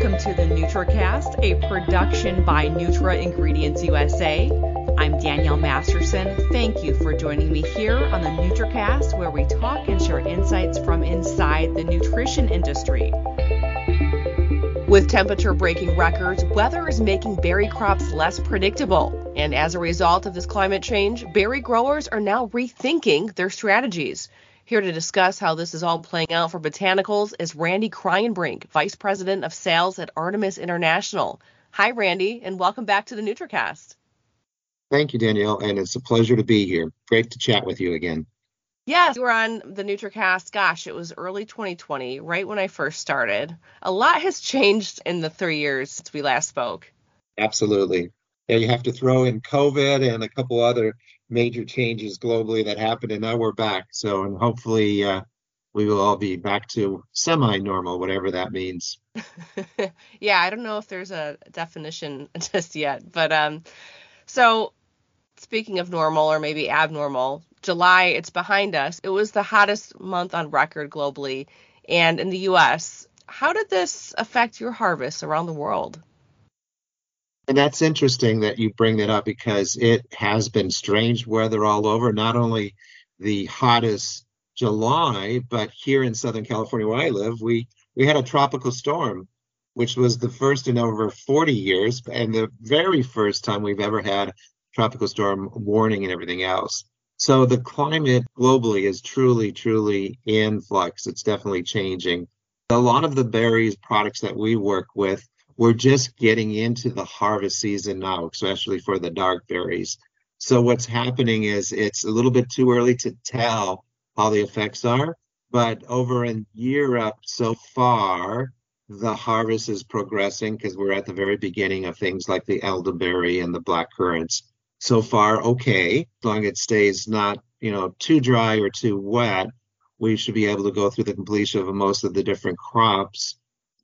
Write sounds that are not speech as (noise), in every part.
Welcome to the NutraCast, a production by Nutra Ingredients USA. I'm Danielle Masterson. Thank you for joining me here on the NutraCast, where we talk and share insights from inside the nutrition industry. With temperature breaking records, weather is making berry crops less predictable. And as a result of this climate change, berry growers are now rethinking their strategies. Here to discuss how this is all playing out for botanicals is Randy Kreienbrink, Vice President of Sales at Artemis International. Hi, Randy, and welcome back to the NutraCast. Thank you, Danielle, and it's a pleasure to be here. Great to chat with you again. Yes, you were on the NutraCast. Gosh, it was early 2020, right when I first started. A lot has changed in the three years since we last spoke. Absolutely. You have to throw in COVID and a couple other major changes globally that happened, and now we're back. So, and hopefully, uh, we will all be back to semi-normal, whatever that means. (laughs) yeah, I don't know if there's a definition (laughs) just yet, but um, so speaking of normal or maybe abnormal, July it's behind us. It was the hottest month on record globally and in the U.S. How did this affect your harvest around the world? And that's interesting that you bring that up because it has been strange weather all over, not only the hottest July, but here in Southern California where I live, we, we had a tropical storm, which was the first in over 40 years and the very first time we've ever had tropical storm warning and everything else. So the climate globally is truly, truly in flux. It's definitely changing. A lot of the berries products that we work with we're just getting into the harvest season now, especially for the dark berries. So what's happening is it's a little bit too early to tell how the effects are, but over in Europe so far, the harvest is progressing because we're at the very beginning of things like the elderberry and the black currants. So far, okay, as long as it stays not, you know, too dry or too wet, we should be able to go through the completion of most of the different crops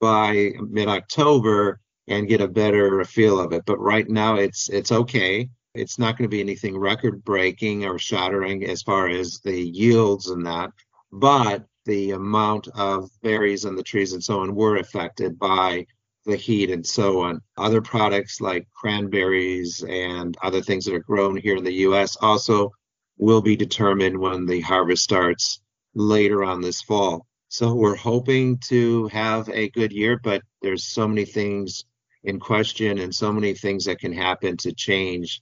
by mid-October and get a better feel of it. But right now, it's it's okay. It's not going to be anything record-breaking or shattering as far as the yields and that, but the amount of berries on the trees and so on were affected by the heat and so on. Other products like cranberries and other things that are grown here in the U.S. also will be determined when the harvest starts later on this fall. So we're hoping to have a good year, but there's so many things in question and so many things that can happen to change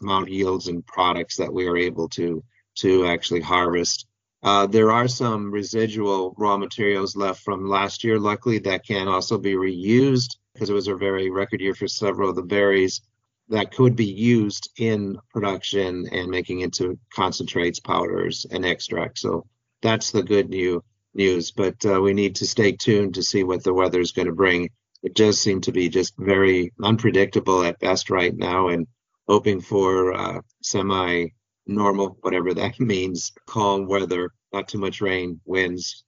amount yields and products that we are able to to actually harvest. Uh, there are some residual raw materials left from last year, luckily, that can also be reused because it was a very record year for several of the berries that could be used in production and making into concentrates, powders, and extracts. So that's the good news news, but uh, we need to stay tuned to see what the weather is going to bring. It does seem to be just very unpredictable at best right now, and hoping for uh, semi normal, whatever that (laughs) means, calm weather, not too much rain, winds,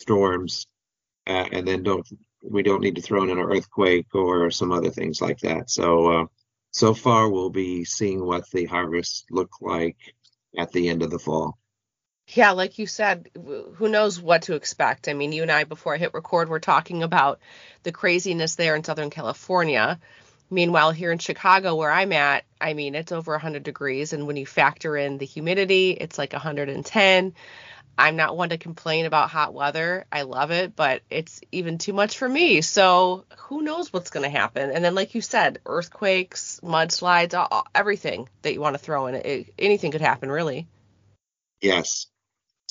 storms, uh, and then don't we don't need to throw in an earthquake or some other things like that. So uh, so far we'll be seeing what the harvests look like at the end of the fall. Yeah, like you said, who knows what to expect? I mean, you and I, before I hit record, we're talking about the craziness there in Southern California. Meanwhile, here in Chicago, where I'm at, I mean, it's over 100 degrees. And when you factor in the humidity, it's like 110. I'm not one to complain about hot weather. I love it, but it's even too much for me. So who knows what's going to happen? And then, like you said, earthquakes, mudslides, all, everything that you want to throw in it, anything could happen, really. Yes,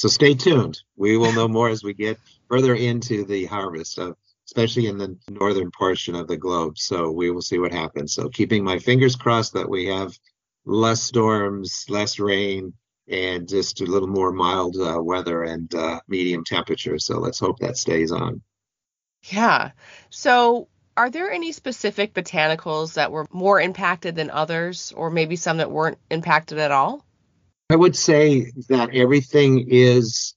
so stay tuned. We will know more as we get further into the harvest, of, especially in the northern portion of the globe. So we will see what happens. So keeping my fingers crossed that we have less storms, less rain, and just a little more mild uh, weather and uh, medium temperature. So let's hope that stays on. Yeah. So are there any specific botanicals that were more impacted than others, or maybe some that weren't impacted at all? I would say that everything is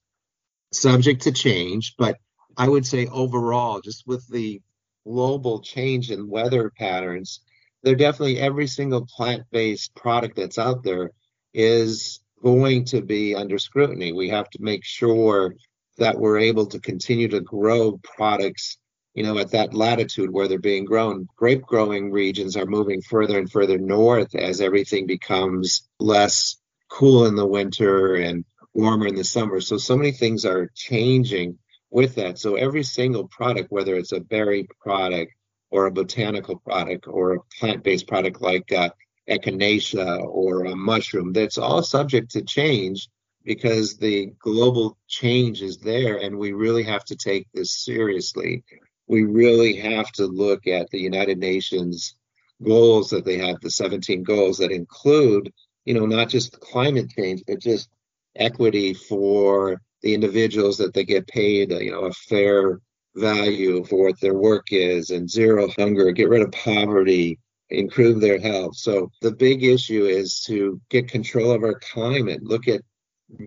subject to change, but I would say overall, just with the global change in weather patterns, there definitely every single plant-based product that's out there is going to be under scrutiny. We have to make sure that we're able to continue to grow products you know, at that latitude where they're being grown. Grape growing regions are moving further and further north as everything becomes less cool in the winter and warmer in the summer. So, so many things are changing with that. So, every single product, whether it's a berry product or a botanical product or a plant based product like uh, echinacea or a mushroom, that's all subject to change because the global change is there and we really have to take this seriously we really have to look at the United Nations goals that they have, the 17 goals that include, you know, not just climate change, but just equity for the individuals that they get paid, you know, a fair value for what their work is and zero hunger, get rid of poverty, improve their health. So the big issue is to get control of our climate, look at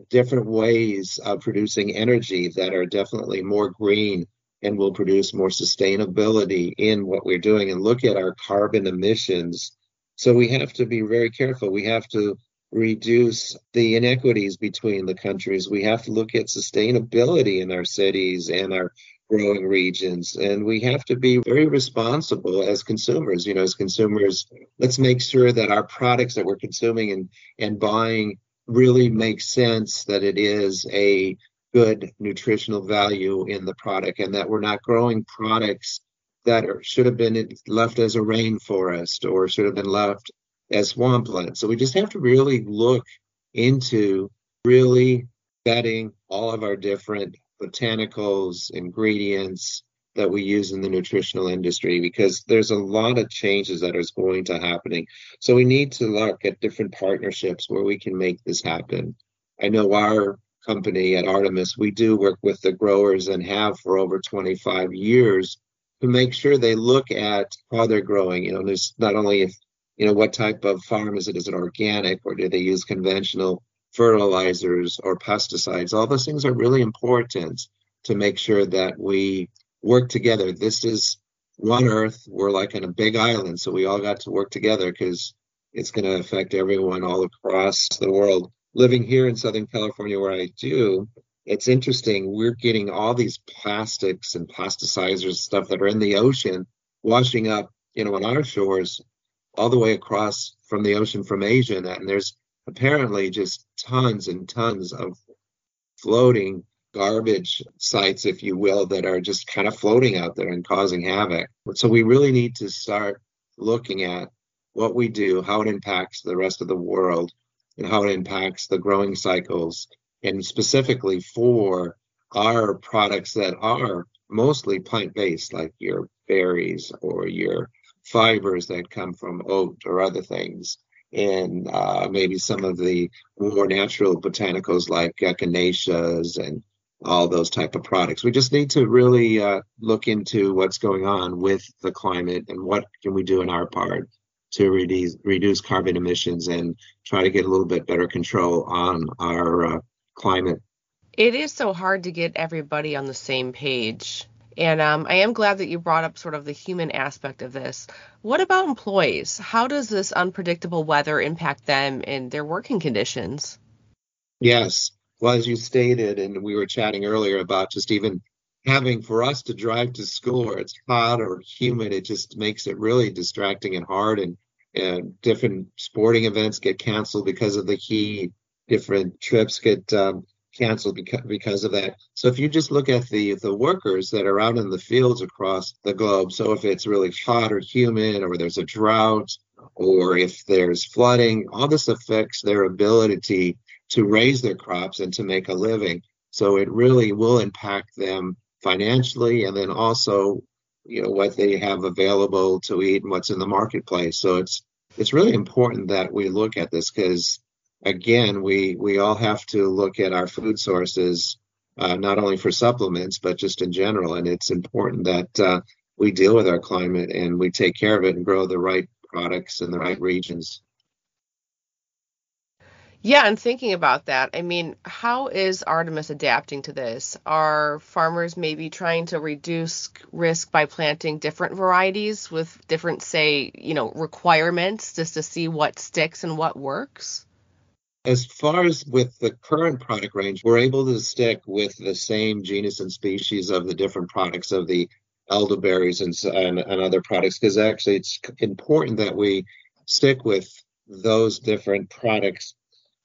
different ways of producing energy that are definitely more green and will produce more sustainability in what we're doing and look at our carbon emissions. So we have to be very careful. We have to reduce the inequities between the countries. We have to look at sustainability in our cities and our growing regions. And we have to be very responsible as consumers. You know, as consumers, let's make sure that our products that we're consuming and, and buying really make sense, that it is a good nutritional value in the product and that we're not growing products that should have been left as a rainforest or should have been left as swampland. So we just have to really look into really vetting all of our different botanicals, ingredients that we use in the nutritional industry because there's a lot of changes that is going to happening. So we need to look at different partnerships where we can make this happen. I know our company at Artemis, we do work with the growers and have for over 25 years to make sure they look at how they're growing. You know, there's not only if, you know, what type of farm is it? Is it organic or do they use conventional fertilizers or pesticides? All those things are really important to make sure that we work together. This is one earth. We're like on a big island. So we all got to work together because it's going to affect everyone all across the world living here in Southern California where I do, it's interesting. We're getting all these plastics and plasticizers stuff that are in the ocean washing up, you know, on our shores all the way across from the ocean from Asia. And there's apparently just tons and tons of floating garbage sites, if you will, that are just kind of floating out there and causing havoc. So we really need to start looking at what we do, how it impacts the rest of the world, and how it impacts the growing cycles, and specifically for our products that are mostly plant based, like your berries or your fibers that come from oat or other things, and uh, maybe some of the more natural botanicals like echinaceas and all those type of products. We just need to really uh, look into what's going on with the climate and what can we do in our part to reduce, reduce carbon emissions and try to get a little bit better control on our uh, climate. It is so hard to get everybody on the same page. And um, I am glad that you brought up sort of the human aspect of this. What about employees? How does this unpredictable weather impact them and their working conditions? Yes. Well, as you stated, and we were chatting earlier about just even having for us to drive to school where it's hot or humid, it just makes it really distracting and hard. And and different sporting events get canceled because of the heat. Different trips get um, canceled because, because of that. So if you just look at the the workers that are out in the fields across the globe, so if it's really hot or humid, or there's a drought, or if there's flooding, all this affects their ability to raise their crops and to make a living. So it really will impact them financially, and then also you know what they have available to eat and what's in the marketplace. So it's it's really important that we look at this because again we we all have to look at our food sources uh, not only for supplements but just in general and it's important that uh, we deal with our climate and we take care of it and grow the right products in the right regions yeah, and thinking about that, I mean, how is Artemis adapting to this? Are farmers maybe trying to reduce risk by planting different varieties with different, say, you know, requirements just to see what sticks and what works? As far as with the current product range, we're able to stick with the same genus and species of the different products of the elderberries and, and, and other products because actually it's important that we stick with those different products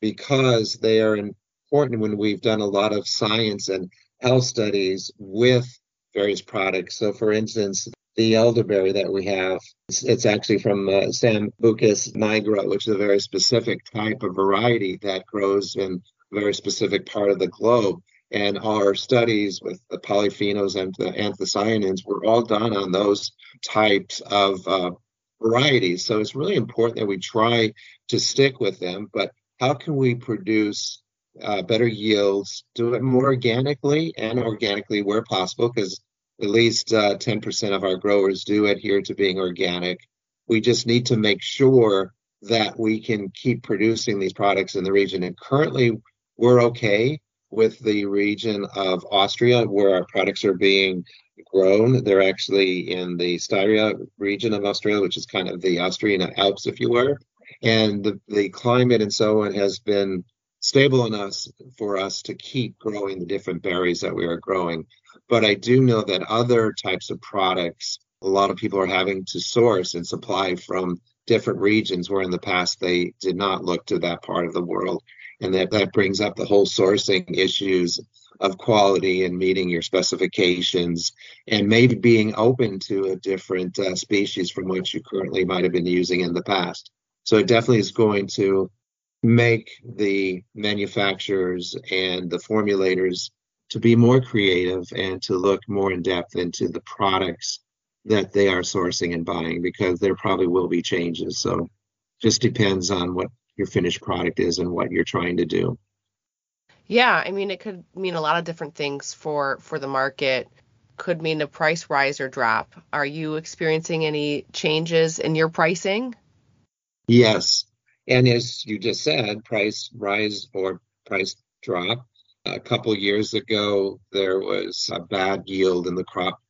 because they are important when we've done a lot of science and health studies with various products. So, for instance, the elderberry that we have, it's, it's actually from uh, Sambucus nigra, which is a very specific type of variety that grows in a very specific part of the globe. And our studies with the polyphenols and the anthocyanins were all done on those types of uh, varieties. So it's really important that we try to stick with them. But how can we produce uh, better yields, do it more organically and organically where possible? Because at least uh, 10% of our growers do adhere to being organic. We just need to make sure that we can keep producing these products in the region. And currently, we're okay with the region of Austria where our products are being grown. They're actually in the Styria region of Austria, which is kind of the Austrian Alps, if you were. And the, the climate and so on has been stable enough for us to keep growing the different berries that we are growing. But I do know that other types of products, a lot of people are having to source and supply from different regions where in the past they did not look to that part of the world. And that, that brings up the whole sourcing issues of quality and meeting your specifications and maybe being open to a different uh, species from what you currently might have been using in the past. So it definitely is going to make the manufacturers and the formulators to be more creative and to look more in depth into the products that they are sourcing and buying because there probably will be changes. So just depends on what your finished product is and what you're trying to do. Yeah, I mean it could mean a lot of different things for for the market. Could mean a price rise or drop. Are you experiencing any changes in your pricing? Yes. And as you just said, price rise or price drop. A couple years ago, there was a bad yield in the crop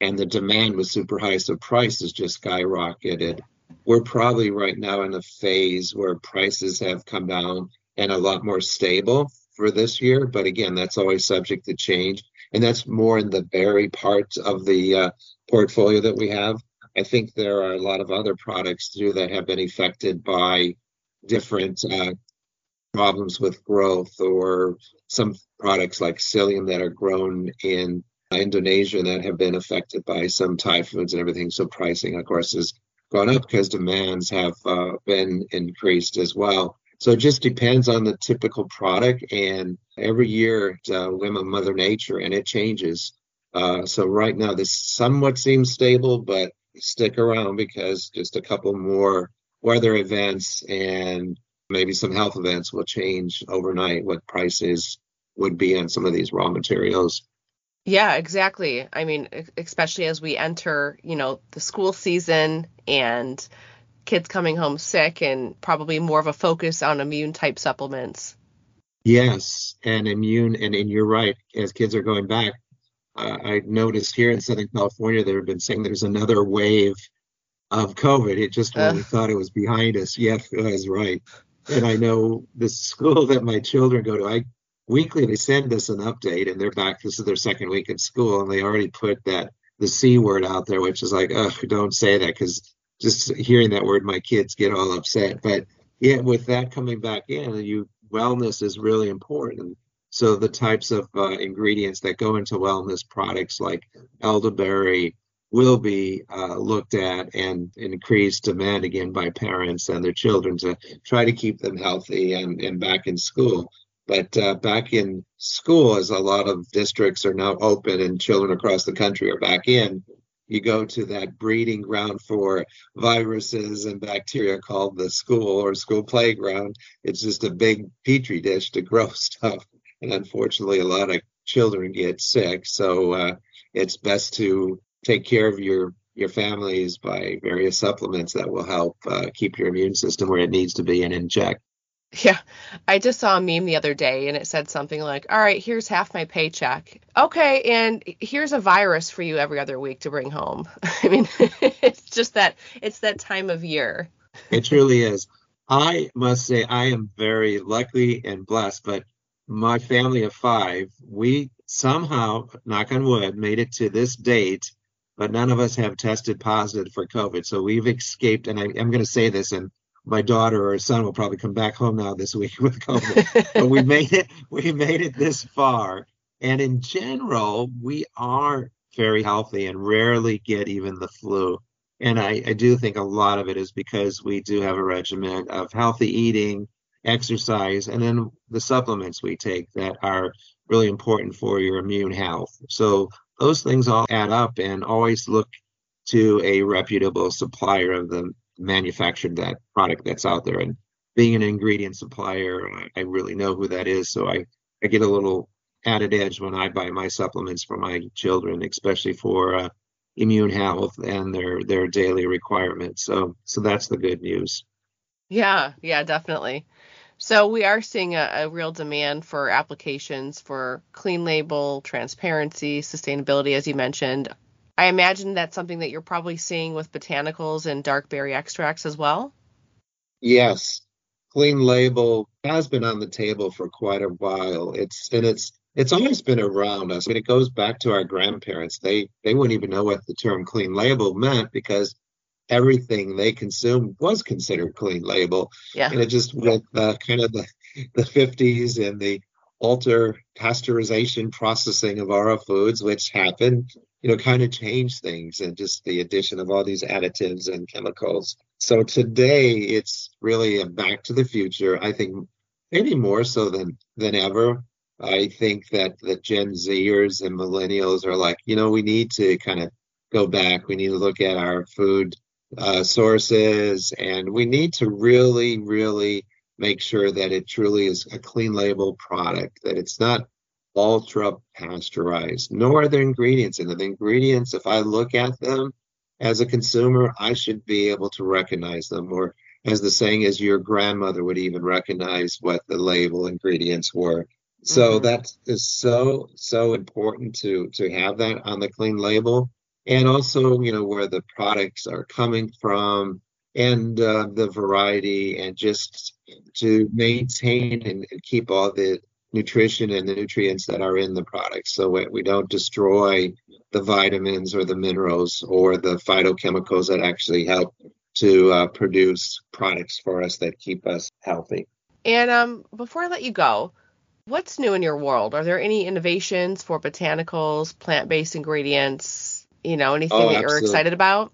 and the demand was super high, so prices just skyrocketed. We're probably right now in a phase where prices have come down and a lot more stable for this year. But again, that's always subject to change. And that's more in the berry part of the uh, portfolio that we have. I think there are a lot of other products too that have been affected by different uh, problems with growth or some products like psyllium that are grown in Indonesia that have been affected by some typhoons and everything. So pricing, of course, has gone up because demands have uh, been increased as well. So it just depends on the typical product, and every year it's a whim of Mother Nature, and it changes. Uh, so right now, this somewhat seems stable, but stick around because just a couple more weather events and maybe some health events will change overnight what prices would be on some of these raw materials. Yeah, exactly. I mean, especially as we enter, you know, the school season and kids coming home sick and probably more of a focus on immune type supplements. Yes, and immune, and, and you're right. As kids are going back, uh, I noticed here in Southern California, they've been saying there's another wave of COVID. It just when uh. we thought it was behind us. Yes, I was right. And I know the school that my children go to, I weekly they send us an update, and they're back. This is their second week in school, and they already put that the c word out there, which is like, oh, don't say that because just hearing that word, my kids get all upset. But yeah, with that coming back in, you wellness is really important. So the types of uh, ingredients that go into wellness products like elderberry will be uh, looked at and increased demand again by parents and their children to try to keep them healthy and, and back in school. But uh, back in school, as a lot of districts are now open and children across the country are back in, you go to that breeding ground for viruses and bacteria called the school or school playground. It's just a big petri dish to grow (laughs) stuff. And unfortunately, a lot of children get sick. So uh, it's best to take care of your your families by various supplements that will help uh, keep your immune system where it needs to be and in check. yeah, I just saw a meme the other day and it said something like, "All right, here's half my paycheck. Okay, and here's a virus for you every other week to bring home." (laughs) I mean, (laughs) it's just that it's that time of year. It truly is. I must say I am very lucky and blessed, but my family of 5, we somehow, knock on wood, made it to this date but none of us have tested positive for COVID. So we've escaped, and I, am going to say this, and my daughter or son will probably come back home now this week (laughs) with COVID. (laughs) but we made it. We made it this far, and in general, we are very healthy and rarely get even the flu. And I, I do think a lot of it is because we do have a regimen of healthy eating, exercise, and then the supplements we take that are really important for your immune health. So those things all add up and always look to a reputable supplier of the manufactured that product that's out there. And being an ingredient supplier, I really know who that is. So I, I get a little added edge when I buy my supplements for my children, especially for uh, immune health and their their daily requirements. So so that's the good news. Yeah, yeah, definitely. So we are seeing a, a, real demand for applications for clean label, transparency, sustainability, as you mentioned. I imagine that's something that you're probably seeing with botanicals and dark berry extracts as well. Yes, clean label has been on the table for quite a while. It's and it's it's always been around us. I mean, it goes back to our grandparents. They they wouldn't even know what the term clean label meant because everything they consumed was considered clean label. Yeah. And it just with uh, kind of the the 50s and the ultra pasteurization processing of our foods, which happened, you know, kind of changed things and just the addition of all these additives and chemicals. So today it's really a back to the future. I think maybe more so than than ever. I think that the Gen Zers and millennials are like, you know, we need to kind of go back. We need to look at our food uh, sources, and we need to really, really make sure that it truly is a clean label product, that it's not ultra pasteurized, nor are there ingredients in it. The ingredients, if I look at them as a consumer, I should be able to recognize them. Or as the saying is, your grandmother would even recognize what the label ingredients were. So mm-hmm. that is so so important to to have that on the clean label and also you know where the products are coming from and uh, the variety and just to maintain and keep all the nutrition and the nutrients that are in the products so we don't destroy the vitamins or the minerals or the phytochemicals that actually help to uh, produce products for us that keep us healthy. And um, before i let you go what's new in your world? Are there any innovations for botanicals plant-based ingredients you know, anything oh, that you're excited about?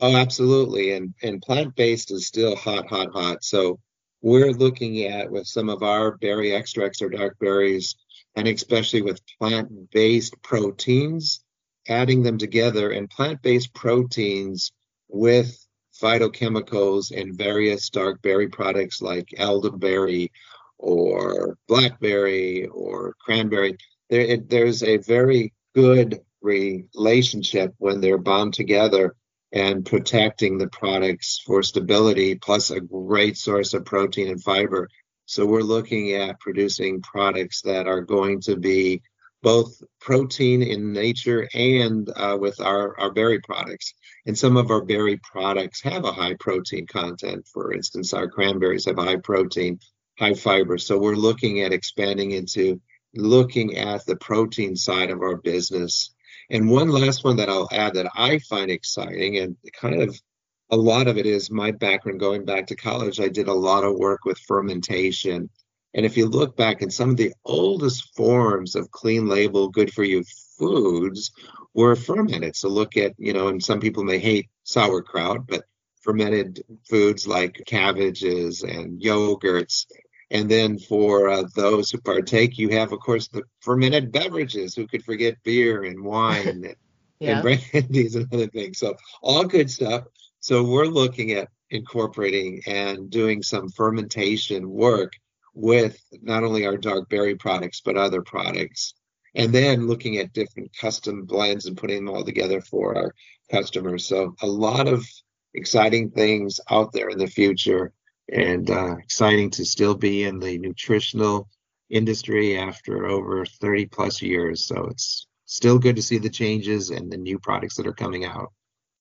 Oh, absolutely. And and plant based is still hot, hot, hot. So we're looking at with some of our berry extracts or dark berries, and especially with plant based proteins, adding them together and plant based proteins with phytochemicals and various dark berry products like elderberry or blackberry or cranberry. There, it, there's a very good relationship when they're bound together and protecting the products for stability, plus a great source of protein and fiber. So we're looking at producing products that are going to be both protein in nature and uh, with our, our berry products. And some of our berry products have a high protein content. For instance, our cranberries have high protein, high fiber. So we're looking at expanding into looking at the protein side of our business and one last one that I'll add that I find exciting and kind of a lot of it is my background going back to college. I did a lot of work with fermentation. And if you look back in some of the oldest forms of clean label, good for you foods were fermented. So look at, you know, and some people may hate sauerkraut, but fermented foods like cabbages and yogurts and then for uh, those who partake, you have, of course, the fermented beverages. Who could forget beer and wine and, (laughs) yeah. and brandies (laughs) and other things? So all good stuff. So we're looking at incorporating and doing some fermentation work with not only our dark berry products but other products and then looking at different custom blends and putting them all together for our customers so a lot of exciting things out there in the future and uh, exciting to still be in the nutritional industry after over 30 plus years. So it's still good to see the changes and the new products that are coming out.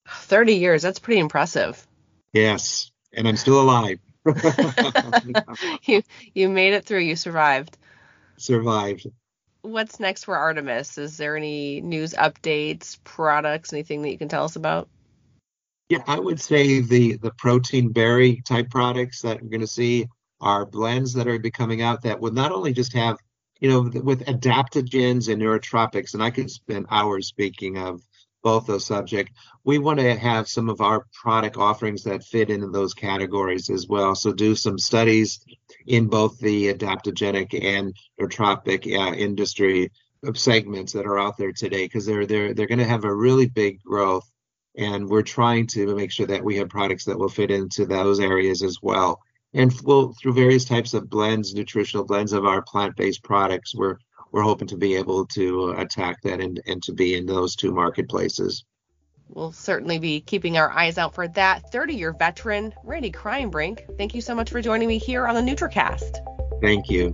30 years, that's pretty impressive. Yes, and I'm still alive. (laughs) you you made it through, you survived. Survived. what's next for Artemis? Is there any news updates, products, anything that you can tell us about? Yeah, I would say the the protein berry type products that we're going to see are blends that are becoming out that would not only just have, you know, with adaptogens and neurotropics, and I could spend hours speaking of both those subjects. We want to have some of our product offerings that fit into those categories as well. So do some studies in both the adaptogenic and nootropic uh, industry segments that are out there today because they're they're they're going to have a really big growth and we're trying to make sure that we have products that will fit into those areas as well and we'll through various types of blends nutritional blends of our plant-based products we're we're hoping to be able to attack that and, and to be in those two marketplaces. We'll certainly be keeping our eyes out for that. 30 year veteran, Randy Kreienbrink, thank you so much for joining me here on the NutraCast. Thank you.